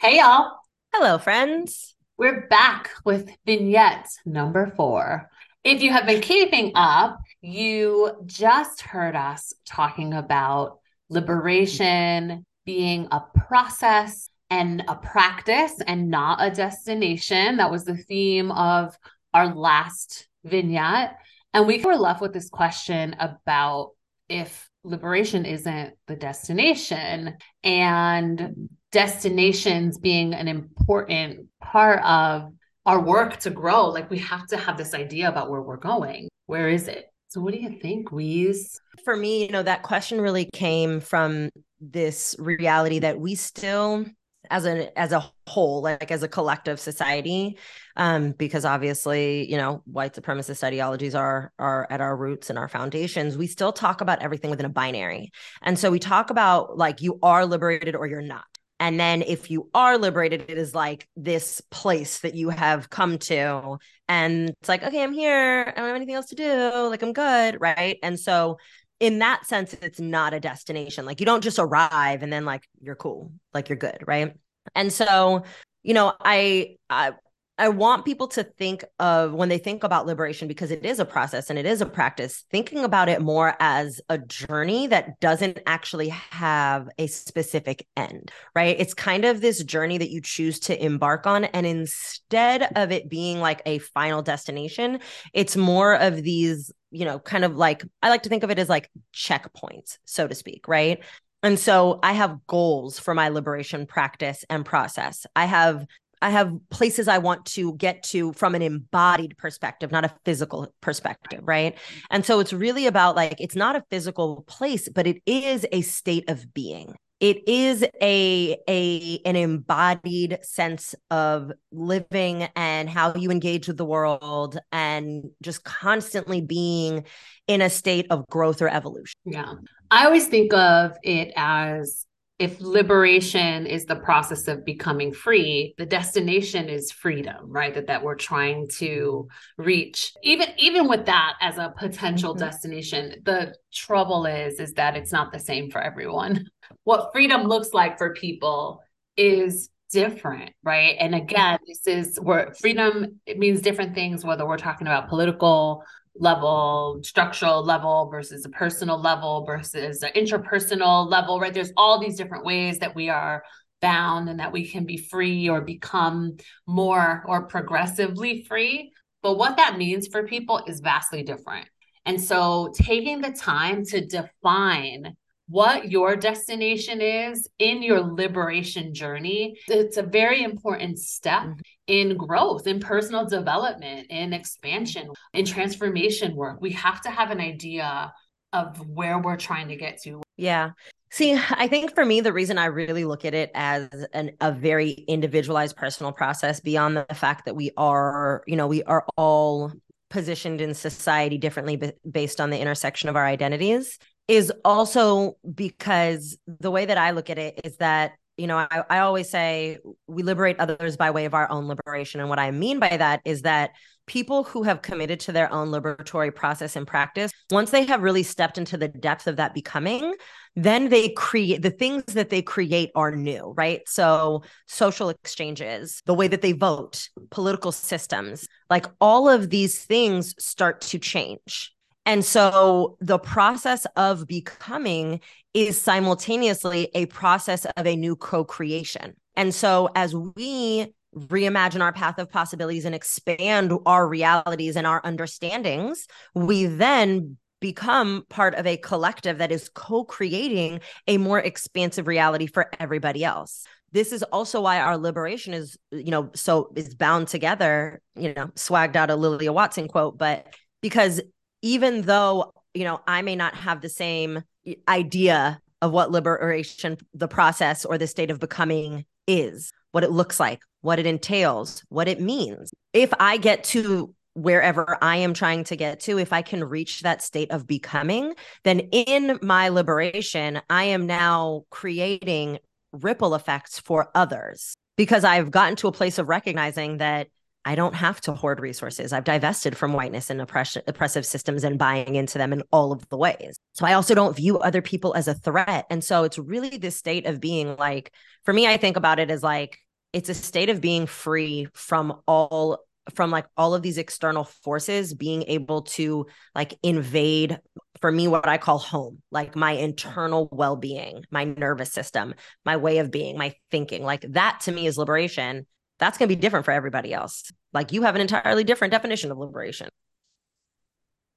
Hey, y'all. Hello, friends. We're back with vignette number four. If you have been keeping up, you just heard us talking about liberation being a process and a practice and not a destination. That was the theme of our last vignette. And we were left with this question about if liberation isn't the destination and destinations being an important part of our work to grow. Like we have to have this idea about where we're going. Where is it? So what do you think, Weeze? For me, you know, that question really came from this reality that we still as a as a whole like as a collective society um because obviously you know white supremacist ideologies are are at our roots and our foundations we still talk about everything within a binary and so we talk about like you are liberated or you're not and then if you are liberated, it is like this place that you have come to. And it's like, okay, I'm here. I don't have anything else to do. Like, I'm good. Right. And so, in that sense, it's not a destination. Like, you don't just arrive and then, like, you're cool, like, you're good. Right. And so, you know, I, I, I want people to think of when they think about liberation because it is a process and it is a practice, thinking about it more as a journey that doesn't actually have a specific end, right? It's kind of this journey that you choose to embark on. And instead of it being like a final destination, it's more of these, you know, kind of like I like to think of it as like checkpoints, so to speak, right? And so I have goals for my liberation practice and process. I have I have places I want to get to from an embodied perspective, not a physical perspective, right? And so it's really about like it's not a physical place, but it is a state of being. It is a a an embodied sense of living and how you engage with the world and just constantly being in a state of growth or evolution. Yeah. I always think of it as if liberation is the process of becoming free the destination is freedom right? That that we're trying to reach. Even even with that as a potential mm-hmm. destination the trouble is is that it's not the same for everyone. What freedom looks like for people is different right? And again this is where freedom it means different things whether we're talking about political level, structural level versus a personal level versus an interpersonal level, right? There's all these different ways that we are bound and that we can be free or become more or progressively free. But what that means for people is vastly different. And so taking the time to define what your destination is in your liberation journey, it's a very important step mm-hmm. in growth, in personal development, in expansion, in transformation work. We have to have an idea of where we're trying to get to. Yeah. See, I think for me, the reason I really look at it as an, a very individualized personal process beyond the fact that we are, you know, we are all positioned in society differently b- based on the intersection of our identities is also because the way that I look at it is that, you know, I, I always say we liberate others by way of our own liberation. And what I mean by that is that people who have committed to their own liberatory process and practice, once they have really stepped into the depth of that becoming, then they create the things that they create are new, right? So, social exchanges, the way that they vote, political systems, like all of these things start to change. And so the process of becoming is simultaneously a process of a new co creation. And so as we reimagine our path of possibilities and expand our realities and our understandings, we then become part of a collective that is co creating a more expansive reality for everybody else. This is also why our liberation is, you know, so is bound together, you know, swagged out a Lilla Watson quote, but because even though you know i may not have the same idea of what liberation the process or the state of becoming is what it looks like what it entails what it means. If i get to wherever i am trying to get to if i can reach that state of becoming then in my liberation i am now creating ripple effects for others. Because i've gotten to a place of recognizing that I don't have to hoard resources. I've divested from whiteness and oppression, oppressive systems and buying into them in all of the ways. So I also don't view other people as a threat. And so it's really this state of being like, for me, I think about it as like, it's a state of being free from all from like all of these external forces being able to like invade for me what i call home like my internal well-being my nervous system my way of being my thinking like that to me is liberation that's going to be different for everybody else like you have an entirely different definition of liberation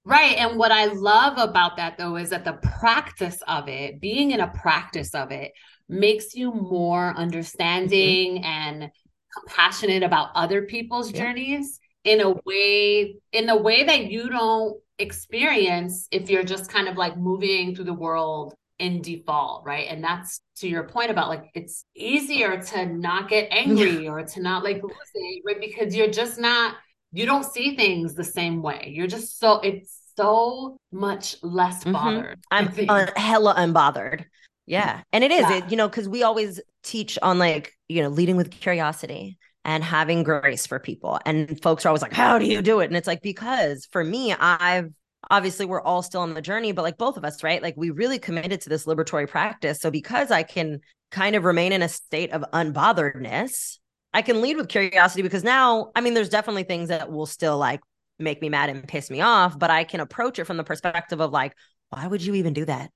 Right. And what I love about that, though, is that the practice of it, being in a practice of it, makes you more understanding mm-hmm. and compassionate about other people's yeah. journeys in a way in a way that you don't experience if you're just kind of like moving through the world in default right and that's to your point about like it's easier to not get angry or to not like lose it right because you're just not you don't see things the same way. You're just so it's so much less mm-hmm. bothered. Mm-hmm. I'm un- hella unbothered. Yeah. And it is, yeah. it, you know, because we always teach on like, you know, leading with curiosity and having grace for people. And folks are always like, how do you do it? And it's like, because for me, I've obviously we're all still on the journey, but like both of us, right? Like we really committed to this liberatory practice. So because I can kind of remain in a state of unbotheredness, I can lead with curiosity because now, I mean, there's definitely things that will still like make me mad and piss me off, but I can approach it from the perspective of like, why would you even do that?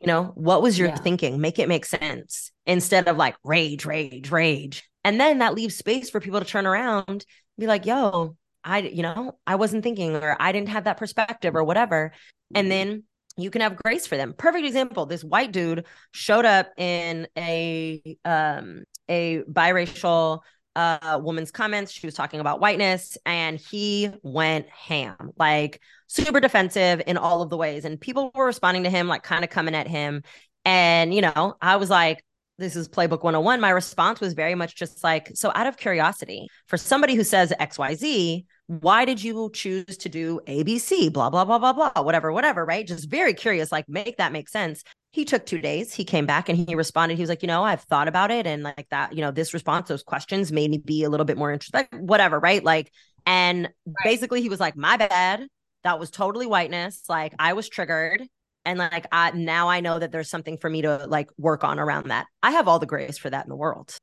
You know, what was your yeah. thinking? Make it make sense instead of like rage, rage, rage. And then that leaves space for people to turn around be like, yo, I, you know, I wasn't thinking or I didn't have that perspective or whatever. And mm-hmm. then you can have grace for them. Perfect example. This white dude showed up in a um a biracial uh woman's comments. She was talking about whiteness and he went ham. Like super defensive in all of the ways and people were responding to him like kind of coming at him and you know, I was like this is playbook 101 my response was very much just like so out of curiosity for somebody who says xyz why did you choose to do abc blah blah blah blah blah whatever whatever right? Just very curious like make that make sense. He took two days. He came back and he responded. He was like you know i've thought about it and like that you know this response those questions made me be a little bit more interested whatever right? Like and right. basically he was like my bad. That was totally whiteness. Like i was triggered. And like I now I know that there's something for me to like work on around that. I have all the grace for that in the world.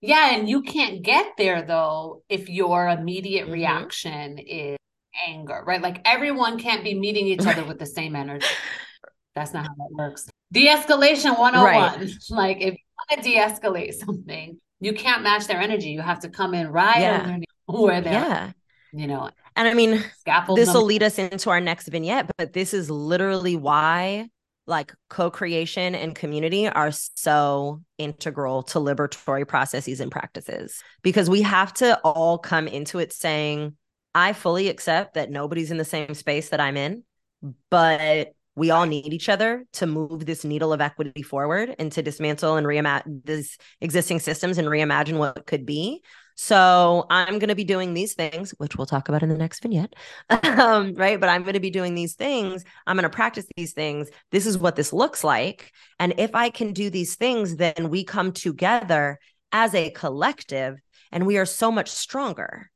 Yeah, and you can't get there though if your immediate mm-hmm. reaction is anger, right? Like everyone can't be meeting each other with the same energy. That's not how that works. De-escalation 101. Right. Like if you want to de-escalate something, you can't match their energy. You have to come in right yeah. where they're yeah. you know, and I mean, this will lead us into our next vignette, but this is literally why like co-creation and community are so integral to liberatory processes and practices because we have to all come into it saying I fully accept that nobody's in the same space that I'm in, but we all need each other to move this needle of equity forward and to dismantle and reimagine these existing systems and reimagine what could be. So I'm going to be doing these things, which we'll talk about in the next vignette. um, right. But I'm going to be doing these things. I'm going to practice these things. This is what this looks like. And if I can do these things, then we come together as a collective and we are so much stronger.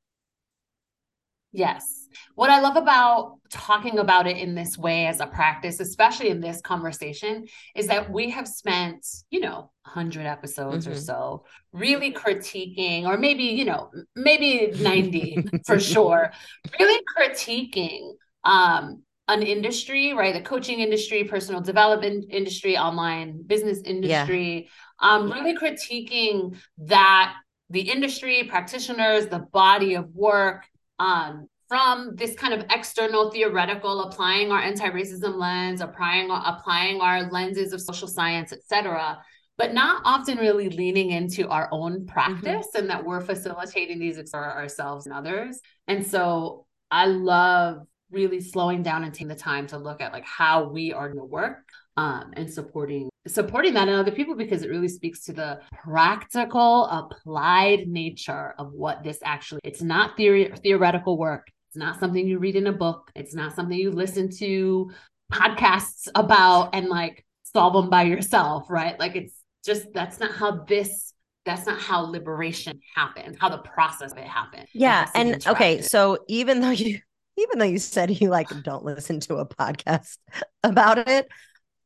Yes. What I love about talking about it in this way as a practice, especially in this conversation, is that we have spent, you know, 100 episodes mm-hmm. or so really critiquing, or maybe, you know, maybe 90 for sure, really critiquing um, an industry, right? The coaching industry, personal development industry, online business industry, yeah. um, really critiquing that the industry, practitioners, the body of work, um, from this kind of external theoretical applying our anti-racism lens applying applying our lenses of social science etc but not often really leaning into our own practice mm-hmm. and that we're facilitating these for ourselves and others and so i love really slowing down and taking the time to look at like how we are going to work um, and supporting supporting that in other people because it really speaks to the practical applied nature of what this actually it's not theory theoretical work it's not something you read in a book. It's not something you listen to podcasts about and like solve them by yourself, right? Like it's just that's not how this that's not how liberation happens, how the process of it happened. Yeah. And okay, so even though you even though you said you like don't listen to a podcast about it,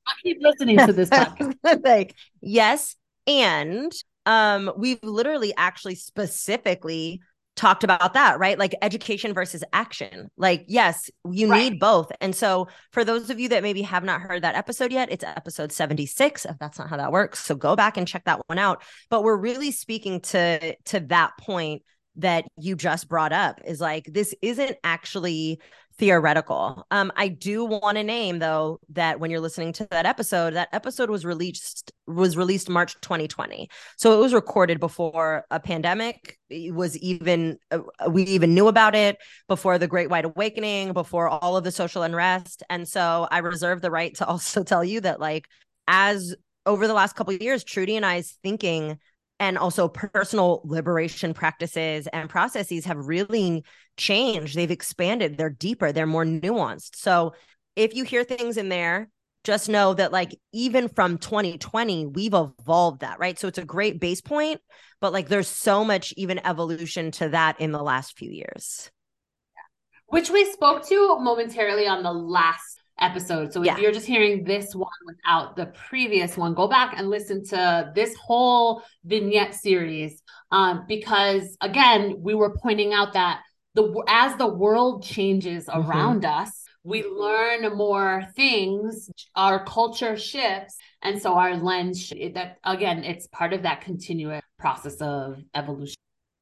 I keep listening to this podcast. like, yes, and um, we've literally actually specifically talked about that, right? Like education versus action. Like, yes, you right. need both. And so, for those of you that maybe have not heard that episode yet, it's episode 76. If that's not how that works, so go back and check that one out. But we're really speaking to to that point that you just brought up is like this isn't actually theoretical. Um, I do want to name though that when you're listening to that episode, that episode was released was released March 2020, so it was recorded before a pandemic. Was even uh, we even knew about it before the Great White Awakening, before all of the social unrest, and so I reserve the right to also tell you that like as over the last couple years, Trudi and I's thinking and also personal liberation practices and processes have really changed. They've expanded, they're deeper, they're more nuanced. So if you hear things in there, just know that like even from 2020 we've evolved that right so it's a great base point but like there's so much even evolution to that in the last few years which we spoke to momentarily on the last episode. So if yeah. you're just hearing this one without the previous one, go back and listen to this whole vignette series. Um, because again, we were pointing out that the as the world changes mm-hmm. around us, we learn more things, our culture shifts, and so our lens that again, it's part of that continuous process of evolution.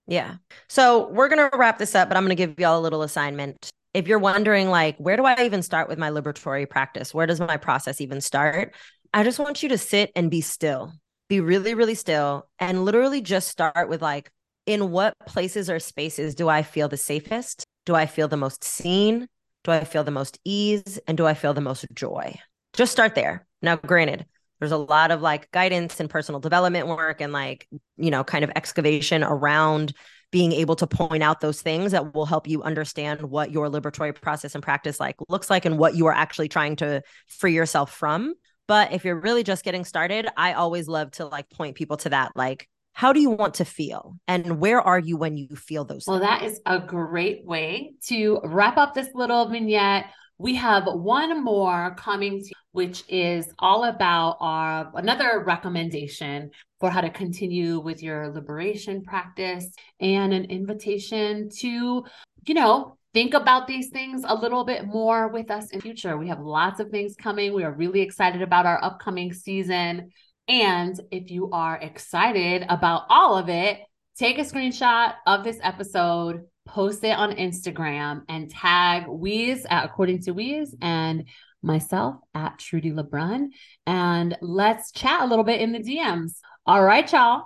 Yeah. So we're going to wrap this up, but I'm going to give y'all a little assignment if you're wondering like where do i even start with my liberatory practice? Where does my process even start? I just want you to sit and be still. Be really really still and literally just start with like in what places or spaces do i feel the safest? Do i feel the most seen? Do i feel the most ease? And do i feel the most joy? Just start there. Now granted there's a lot of like guidance and personal development work and like you know kind of excavation around being able to point out those things that will help you understand what your liberatory process and practice like looks like and what you are actually trying to free yourself from but if you're really just getting started i always love to like point people to that like how do you want to feel and where are you when you feel those well things? that is a great way to wrap up this little vignette we have one more coming to, which is all about our another recommendation for how to continue with your liberation practice and an invitation to you know think about these things a little bit more with us in future. We have lots of things coming. We are really excited about our upcoming season. And if you are excited about all of it take a screenshot of this episode post it on Instagram and tag Weeze at According to Weeze and myself at Trudi Lebron. And let's chat a little bit in the DMs. All right, y'all.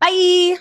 Bye.